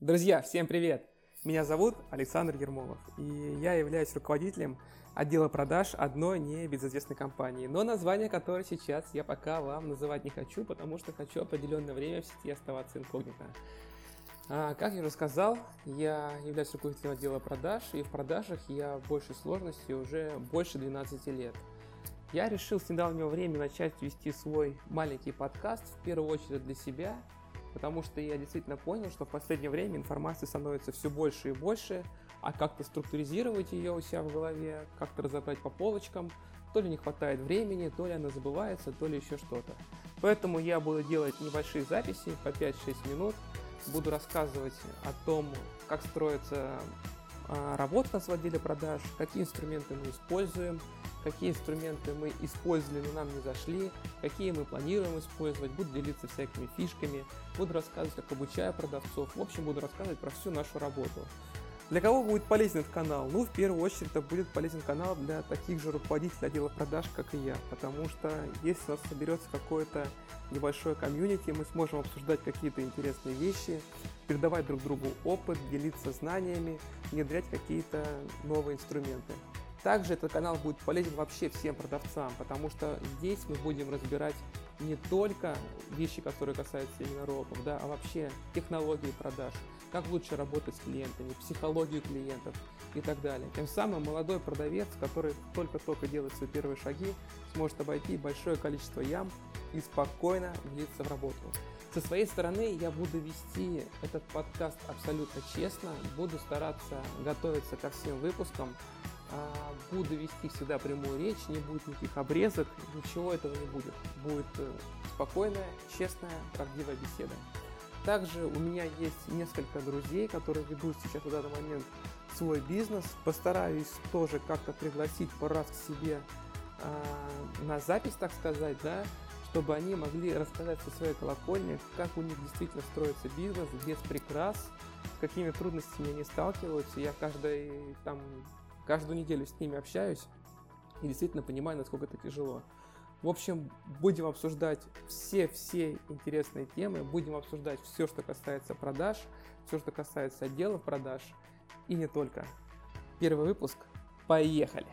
Друзья, всем привет! Меня зовут Александр Ермолов, и я являюсь руководителем отдела продаж одной небезызвестной компании, но название которой сейчас я пока вам называть не хочу, потому что хочу определенное время в сети оставаться инкогнито. А, как я уже сказал, я являюсь руководителем отдела продаж, и в продажах я в большей сложности уже больше 12 лет. Я решил с недавнего времени начать вести свой маленький подкаст, в первую очередь для себя, потому что я действительно понял, что в последнее время информации становится все больше и больше, а как-то структуризировать ее у себя в голове, как-то разобрать по полочкам, то ли не хватает времени, то ли она забывается, то ли еще что-то. Поэтому я буду делать небольшие записи по 5-6 минут, буду рассказывать о том, как строится а, работа нас в отделе продаж, какие инструменты мы используем, какие инструменты мы использовали, но нам не зашли, какие мы планируем использовать, буду делиться всякими фишками, буду рассказывать, как обучаю продавцов, в общем, буду рассказывать про всю нашу работу. Для кого будет полезен этот канал? Ну, в первую очередь, это будет полезен канал для таких же руководителей отдела продаж, как и я, потому что если у нас соберется какое-то небольшое комьюнити, мы сможем обсуждать какие-то интересные вещи, передавать друг другу опыт, делиться знаниями, внедрять какие-то новые инструменты. Также этот канал будет полезен вообще всем продавцам, потому что здесь мы будем разбирать не только вещи, которые касаются именно роботов, да, а вообще технологии продаж, как лучше работать с клиентами, психологию клиентов и так далее. Тем самым молодой продавец, который только-только делает свои первые шаги, сможет обойти большое количество ям и спокойно влиться в работу. Со своей стороны я буду вести этот подкаст абсолютно честно, буду стараться готовиться ко всем выпускам, буду вести всегда прямую речь, не будет никаких обрезок, ничего этого не будет. Будет э, спокойная, честная, правдивая беседа. Также у меня есть несколько друзей, которые ведут сейчас в данный момент свой бизнес. Постараюсь тоже как-то пригласить по раз к себе э, на запись, так сказать, да, чтобы они могли рассказать со своей колокольни, как у них действительно строится бизнес, без прикрас, с какими трудностями они сталкиваются. Я каждый там каждую неделю с ними общаюсь и действительно понимаю, насколько это тяжело. В общем, будем обсуждать все-все интересные темы, будем обсуждать все, что касается продаж, все, что касается отделов продаж и не только. Первый выпуск. Поехали!